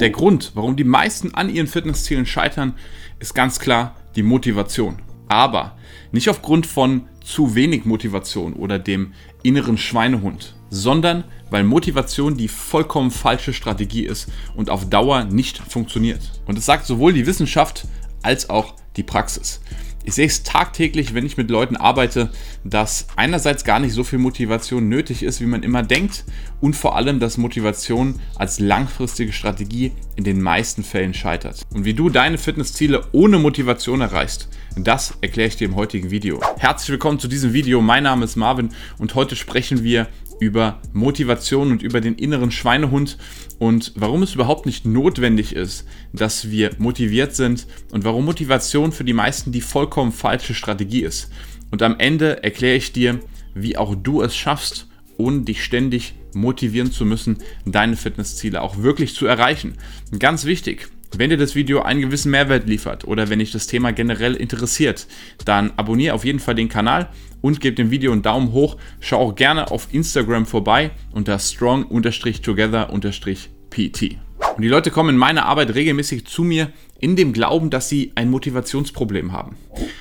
Der Grund, warum die meisten an ihren Fitnesszielen scheitern, ist ganz klar die Motivation. Aber nicht aufgrund von zu wenig Motivation oder dem inneren Schweinehund, sondern weil Motivation die vollkommen falsche Strategie ist und auf Dauer nicht funktioniert. Und es sagt sowohl die Wissenschaft als auch die Praxis. Ich sehe es tagtäglich, wenn ich mit Leuten arbeite, dass einerseits gar nicht so viel Motivation nötig ist, wie man immer denkt, und vor allem, dass Motivation als langfristige Strategie in den meisten Fällen scheitert. Und wie du deine Fitnessziele ohne Motivation erreichst, das erkläre ich dir im heutigen Video. Herzlich willkommen zu diesem Video. Mein Name ist Marvin und heute sprechen wir über Motivation und über den inneren Schweinehund und warum es überhaupt nicht notwendig ist, dass wir motiviert sind und warum Motivation für die meisten die vollkommen falsche Strategie ist. Und am Ende erkläre ich dir, wie auch du es schaffst, ohne dich ständig motivieren zu müssen, deine Fitnessziele auch wirklich zu erreichen. Ganz wichtig, wenn dir das Video einen gewissen Mehrwert liefert oder wenn dich das Thema generell interessiert, dann abonniere auf jeden Fall den Kanal und gib dem Video einen Daumen hoch. Schau auch gerne auf Instagram vorbei unter strong-together-pt. Und die Leute kommen in meiner Arbeit regelmäßig zu mir in dem Glauben, dass sie ein Motivationsproblem haben.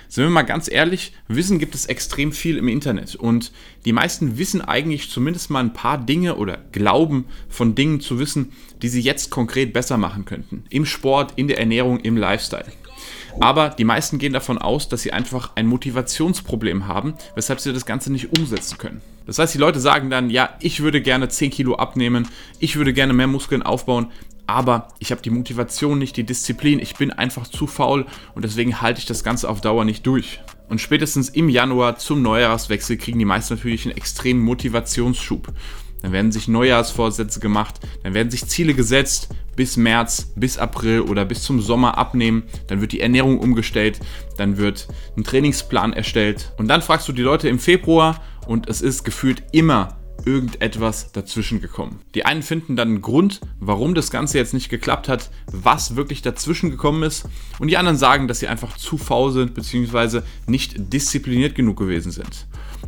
Sind wir mal ganz ehrlich, Wissen gibt es extrem viel im Internet und die meisten wissen eigentlich zumindest mal ein paar Dinge oder glauben von Dingen zu wissen, die sie jetzt konkret besser machen könnten. Im Sport, in der Ernährung, im Lifestyle. Aber die meisten gehen davon aus, dass sie einfach ein Motivationsproblem haben, weshalb sie das Ganze nicht umsetzen können. Das heißt, die Leute sagen dann, ja, ich würde gerne 10 Kilo abnehmen, ich würde gerne mehr Muskeln aufbauen, aber ich habe die Motivation nicht, die Disziplin, ich bin einfach zu faul und deswegen halte ich das Ganze auf Dauer nicht durch. Und spätestens im Januar zum Neujahrswechsel kriegen die meisten natürlich einen extremen Motivationsschub. Dann werden sich Neujahrsvorsätze gemacht, dann werden sich Ziele gesetzt bis März, bis April oder bis zum Sommer abnehmen. Dann wird die Ernährung umgestellt, dann wird ein Trainingsplan erstellt. Und dann fragst du die Leute im Februar und es ist gefühlt immer irgendetwas dazwischen gekommen. Die einen finden dann einen Grund, warum das Ganze jetzt nicht geklappt hat, was wirklich dazwischen gekommen ist. Und die anderen sagen, dass sie einfach zu faul sind bzw. nicht diszipliniert genug gewesen sind.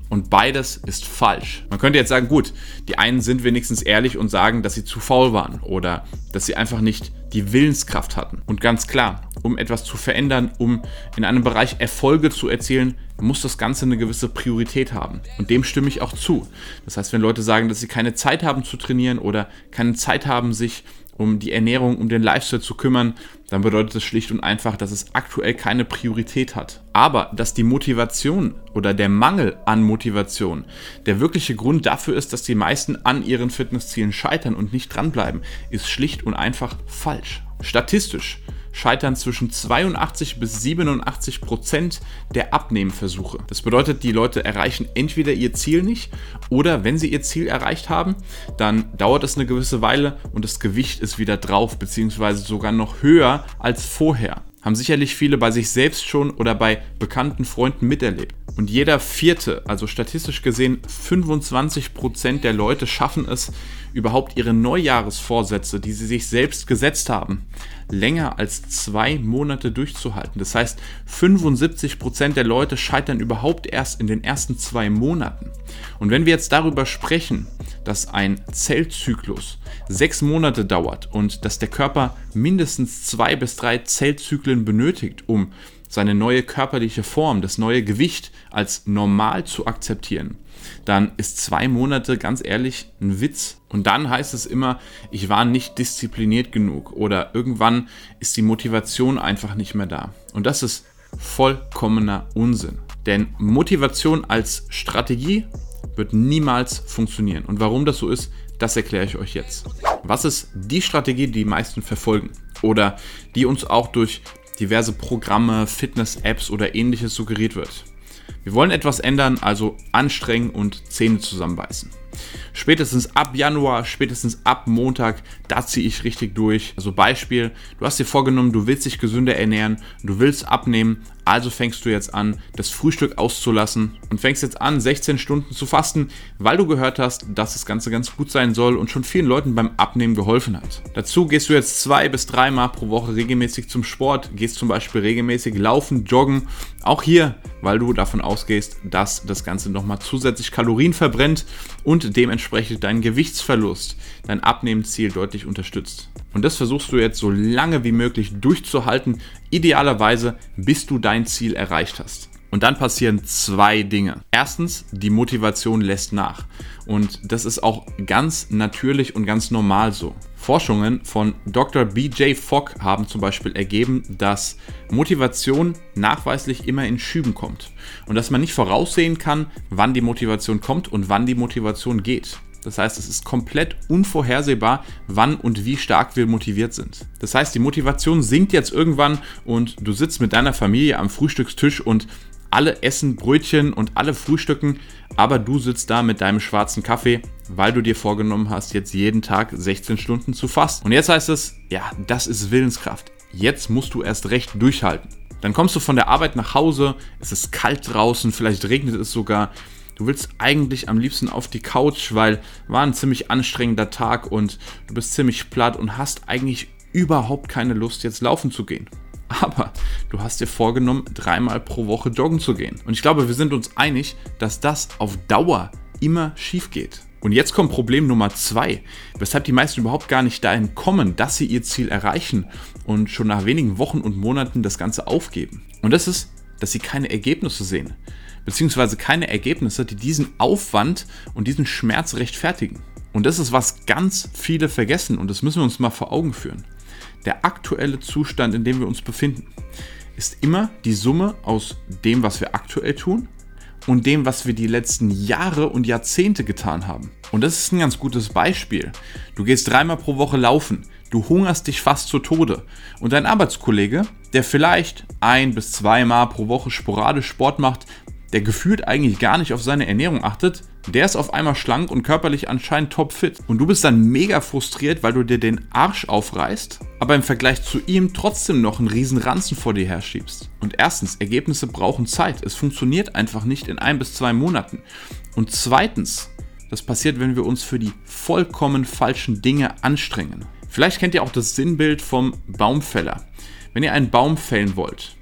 Und beides ist falsch. Man könnte jetzt sagen, gut, die einen sind wenigstens ehrlich und sagen, dass sie zu faul waren oder dass sie einfach nicht die Willenskraft hatten. Und ganz klar, um etwas zu verändern, um in einem Bereich Erfolge zu erzielen, muss das Ganze eine gewisse Priorität haben. Und dem stimme ich auch zu. Das heißt, wenn Leute sagen, dass sie keine Zeit haben zu trainieren oder keine Zeit haben, sich um die Ernährung, um den Lifestyle zu kümmern, dann bedeutet das schlicht und einfach, dass es aktuell keine Priorität hat. Aber dass die Motivation oder der Mangel an Motivation der wirkliche Grund dafür ist, dass die meisten an ihren Fitnesszielen scheitern und nicht dranbleiben, ist schlicht und einfach falsch. Statistisch scheitern zwischen 82 bis 87 Prozent der Abnehmversuche. Das bedeutet, die Leute erreichen entweder ihr Ziel nicht oder wenn sie ihr Ziel erreicht haben, dann dauert es eine gewisse Weile und das Gewicht ist wieder drauf, beziehungsweise sogar noch höher als vorher. Haben sicherlich viele bei sich selbst schon oder bei bekannten Freunden miterlebt. Und jeder vierte, also statistisch gesehen 25% der Leute schaffen es, überhaupt ihre Neujahresvorsätze, die sie sich selbst gesetzt haben, länger als zwei Monate durchzuhalten. Das heißt, 75% der Leute scheitern überhaupt erst in den ersten zwei Monaten. Und wenn wir jetzt darüber sprechen, dass ein Zellzyklus sechs Monate dauert und dass der Körper mindestens zwei bis drei Zellzyklen benötigt, um seine neue körperliche Form, das neue Gewicht als normal zu akzeptieren, dann ist zwei Monate ganz ehrlich ein Witz. Und dann heißt es immer, ich war nicht diszipliniert genug oder irgendwann ist die Motivation einfach nicht mehr da. Und das ist vollkommener Unsinn. Denn Motivation als Strategie wird niemals funktionieren. Und warum das so ist, das erkläre ich euch jetzt. Was ist die Strategie, die die meisten verfolgen? Oder die uns auch durch diverse Programme, Fitness-Apps oder ähnliches suggeriert wird. Wir wollen etwas ändern, also anstrengen und Zähne zusammenbeißen. Spätestens ab Januar, spätestens ab Montag, da ziehe ich richtig durch. Also Beispiel, du hast dir vorgenommen, du willst dich gesünder ernähren, du willst abnehmen, also fängst du jetzt an, das Frühstück auszulassen und fängst jetzt an, 16 Stunden zu fasten, weil du gehört hast, dass das Ganze ganz gut sein soll und schon vielen Leuten beim Abnehmen geholfen hat. Dazu gehst du jetzt zwei bis dreimal pro Woche regelmäßig zum Sport, gehst zum Beispiel regelmäßig laufen, joggen. Auch hier, weil du davon ausgehst, dass das Ganze nochmal zusätzlich Kalorien verbrennt und dementsprechend deinen Gewichtsverlust, dein Abnehmensziel deutlich unterstützt. Und das versuchst du jetzt so lange wie möglich durchzuhalten, idealerweise bis du dein Ziel erreicht hast. Und dann passieren zwei Dinge. Erstens, die Motivation lässt nach. Und das ist auch ganz natürlich und ganz normal so. Forschungen von Dr. BJ Fogg haben zum Beispiel ergeben, dass Motivation nachweislich immer in Schüben kommt. Und dass man nicht voraussehen kann, wann die Motivation kommt und wann die Motivation geht. Das heißt, es ist komplett unvorhersehbar, wann und wie stark wir motiviert sind. Das heißt, die Motivation sinkt jetzt irgendwann und du sitzt mit deiner Familie am Frühstückstisch und alle essen Brötchen und alle frühstücken, aber du sitzt da mit deinem schwarzen Kaffee, weil du dir vorgenommen hast, jetzt jeden Tag 16 Stunden zu fasten. Und jetzt heißt es, ja, das ist Willenskraft. Jetzt musst du erst recht durchhalten. Dann kommst du von der Arbeit nach Hause, es ist kalt draußen, vielleicht regnet es sogar. Du willst eigentlich am liebsten auf die Couch, weil war ein ziemlich anstrengender Tag und du bist ziemlich platt und hast eigentlich überhaupt keine Lust, jetzt laufen zu gehen. Aber du hast dir vorgenommen, dreimal pro Woche joggen zu gehen. Und ich glaube, wir sind uns einig, dass das auf Dauer immer schief geht. Und jetzt kommt Problem Nummer zwei, weshalb die meisten überhaupt gar nicht dahin kommen, dass sie ihr Ziel erreichen und schon nach wenigen Wochen und Monaten das Ganze aufgeben. Und das ist, dass sie keine Ergebnisse sehen, beziehungsweise keine Ergebnisse, die diesen Aufwand und diesen Schmerz rechtfertigen. Und das ist, was ganz viele vergessen und das müssen wir uns mal vor Augen führen der aktuelle Zustand, in dem wir uns befinden, ist immer die Summe aus dem, was wir aktuell tun und dem, was wir die letzten Jahre und Jahrzehnte getan haben. Und das ist ein ganz gutes Beispiel. Du gehst dreimal pro Woche laufen, du hungerst dich fast zu Tode und dein Arbeitskollege, der vielleicht ein bis zweimal pro Woche sporadisch Sport macht, der gefühlt eigentlich gar nicht auf seine Ernährung achtet, der ist auf einmal schlank und körperlich anscheinend topfit. Und du bist dann mega frustriert, weil du dir den Arsch aufreißt, aber im Vergleich zu ihm trotzdem noch einen riesen Ranzen vor dir herschiebst. Und erstens, Ergebnisse brauchen Zeit. Es funktioniert einfach nicht in ein bis zwei Monaten. Und zweitens, das passiert, wenn wir uns für die vollkommen falschen Dinge anstrengen. Vielleicht kennt ihr auch das Sinnbild vom Baumfäller. Wenn ihr einen Baum fällen wollt,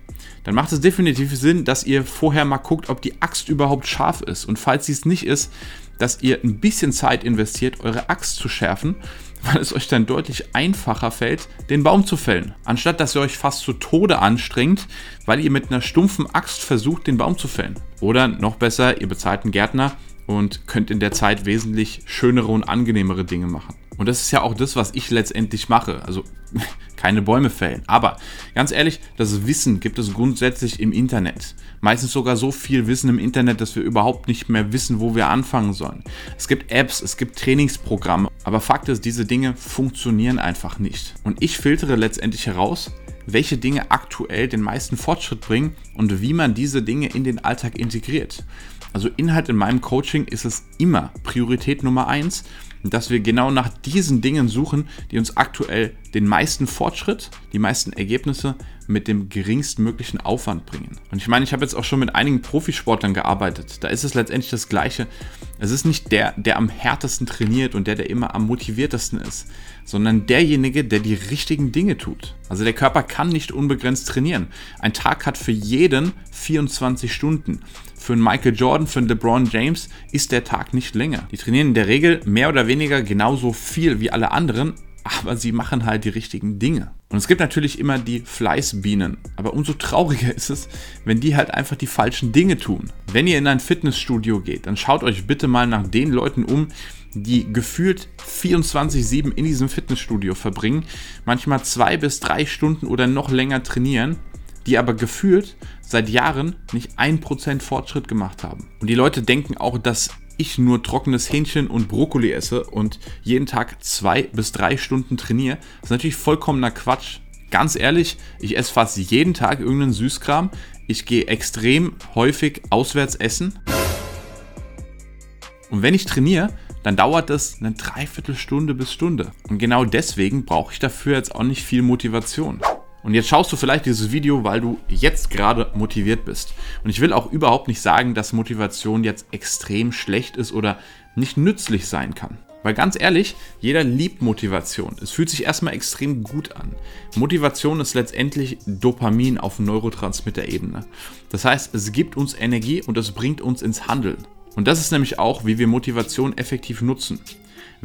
dann macht es definitiv Sinn, dass ihr vorher mal guckt, ob die Axt überhaupt scharf ist. Und falls sie es nicht ist, dass ihr ein bisschen Zeit investiert, eure Axt zu schärfen, weil es euch dann deutlich einfacher fällt, den Baum zu fällen. Anstatt dass ihr euch fast zu Tode anstrengt, weil ihr mit einer stumpfen Axt versucht, den Baum zu fällen. Oder noch besser, ihr bezahlt einen Gärtner und könnt in der Zeit wesentlich schönere und angenehmere Dinge machen. Und das ist ja auch das, was ich letztendlich mache. Also keine Bäume fällen. Aber ganz ehrlich, das Wissen gibt es grundsätzlich im Internet. Meistens sogar so viel Wissen im Internet, dass wir überhaupt nicht mehr wissen, wo wir anfangen sollen. Es gibt Apps, es gibt Trainingsprogramme. Aber Fakt ist, diese Dinge funktionieren einfach nicht. Und ich filtere letztendlich heraus, welche Dinge aktuell den meisten Fortschritt bringen und wie man diese Dinge in den Alltag integriert. Also Inhalt in meinem Coaching ist es immer Priorität Nummer eins dass wir genau nach diesen Dingen suchen, die uns aktuell den meisten Fortschritt, die meisten Ergebnisse mit dem geringstmöglichen Aufwand bringen. Und ich meine, ich habe jetzt auch schon mit einigen Profisportlern gearbeitet. Da ist es letztendlich das Gleiche. Es ist nicht der, der am härtesten trainiert und der, der immer am motiviertesten ist, sondern derjenige, der die richtigen Dinge tut. Also der Körper kann nicht unbegrenzt trainieren. Ein Tag hat für jeden 24 Stunden. Für einen Michael Jordan, für einen LeBron James ist der Tag nicht länger. Die trainieren in der Regel mehr oder weniger genauso viel wie alle anderen, aber sie machen halt die richtigen Dinge. Und es gibt natürlich immer die Fleißbienen, aber umso trauriger ist es, wenn die halt einfach die falschen Dinge tun. Wenn ihr in ein Fitnessstudio geht, dann schaut euch bitte mal nach den Leuten um, die gefühlt 24-7 in diesem Fitnessstudio verbringen, manchmal zwei bis drei Stunden oder noch länger trainieren die aber gefühlt seit Jahren nicht ein Prozent Fortschritt gemacht haben. Und die Leute denken auch, dass ich nur trockenes Hähnchen und Brokkoli esse und jeden Tag zwei bis drei Stunden trainiere. Das ist natürlich vollkommener Quatsch. Ganz ehrlich, ich esse fast jeden Tag irgendeinen Süßkram. Ich gehe extrem häufig auswärts essen. Und wenn ich trainiere, dann dauert das eine Dreiviertelstunde bis Stunde. Und genau deswegen brauche ich dafür jetzt auch nicht viel Motivation. Und jetzt schaust du vielleicht dieses Video, weil du jetzt gerade motiviert bist. Und ich will auch überhaupt nicht sagen, dass Motivation jetzt extrem schlecht ist oder nicht nützlich sein kann. Weil ganz ehrlich, jeder liebt Motivation. Es fühlt sich erstmal extrem gut an. Motivation ist letztendlich Dopamin auf Neurotransmitter-Ebene. Das heißt, es gibt uns Energie und es bringt uns ins Handeln. Und das ist nämlich auch, wie wir Motivation effektiv nutzen.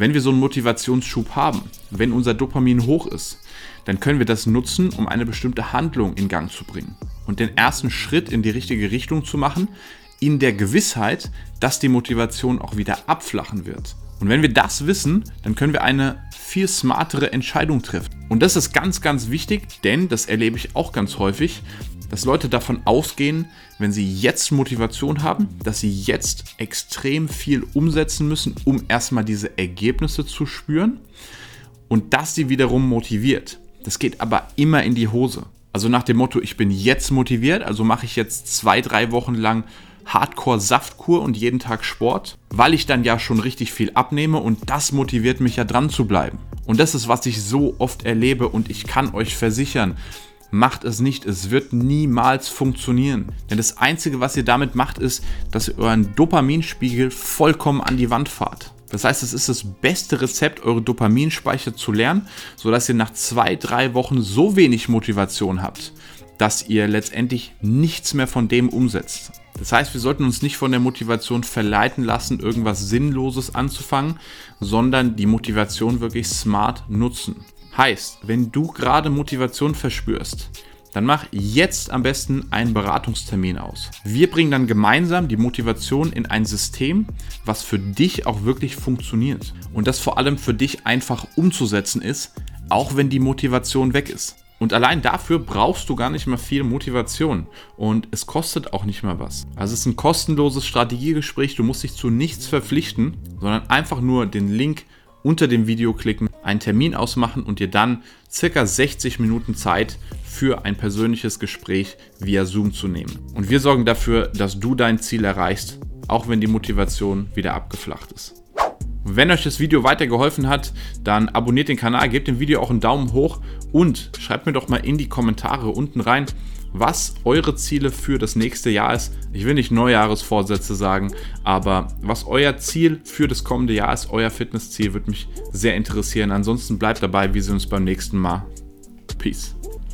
Wenn wir so einen Motivationsschub haben, wenn unser Dopamin hoch ist, dann können wir das nutzen, um eine bestimmte Handlung in Gang zu bringen und den ersten Schritt in die richtige Richtung zu machen, in der Gewissheit, dass die Motivation auch wieder abflachen wird. Und wenn wir das wissen, dann können wir eine viel smartere Entscheidung treffen. Und das ist ganz, ganz wichtig, denn das erlebe ich auch ganz häufig, dass Leute davon ausgehen, wenn sie jetzt Motivation haben, dass sie jetzt extrem viel umsetzen müssen, um erstmal diese Ergebnisse zu spüren und das sie wiederum motiviert. Das geht aber immer in die Hose. Also nach dem Motto, ich bin jetzt motiviert, also mache ich jetzt zwei, drei Wochen lang Hardcore-Saftkur und jeden Tag Sport, weil ich dann ja schon richtig viel abnehme und das motiviert mich ja dran zu bleiben. Und das ist, was ich so oft erlebe und ich kann euch versichern, macht es nicht. Es wird niemals funktionieren. Denn das Einzige, was ihr damit macht, ist, dass ihr euren Dopaminspiegel vollkommen an die Wand fahrt. Das heißt, es ist das beste Rezept, eure Dopaminspeicher zu lernen, sodass ihr nach zwei, drei Wochen so wenig Motivation habt, dass ihr letztendlich nichts mehr von dem umsetzt. Das heißt, wir sollten uns nicht von der Motivation verleiten lassen, irgendwas Sinnloses anzufangen, sondern die Motivation wirklich smart nutzen. Heißt, wenn du gerade Motivation verspürst, dann mach jetzt am besten einen Beratungstermin aus. Wir bringen dann gemeinsam die Motivation in ein System, was für dich auch wirklich funktioniert und das vor allem für dich einfach umzusetzen ist, auch wenn die Motivation weg ist. Und allein dafür brauchst du gar nicht mal viel Motivation. Und es kostet auch nicht mal was. Also es ist ein kostenloses Strategiegespräch. Du musst dich zu nichts verpflichten, sondern einfach nur den Link unter dem Video klicken, einen Termin ausmachen und dir dann circa 60 Minuten Zeit für ein persönliches Gespräch via Zoom zu nehmen. Und wir sorgen dafür, dass du dein Ziel erreichst, auch wenn die Motivation wieder abgeflacht ist. Wenn euch das Video weitergeholfen hat, dann abonniert den Kanal, gebt dem Video auch einen Daumen hoch und schreibt mir doch mal in die Kommentare unten rein, was eure Ziele für das nächste Jahr ist. Ich will nicht Neujahresvorsätze sagen, aber was euer Ziel für das kommende Jahr ist, euer Fitnessziel, würde mich sehr interessieren. Ansonsten bleibt dabei, wir sehen uns beim nächsten Mal. Peace.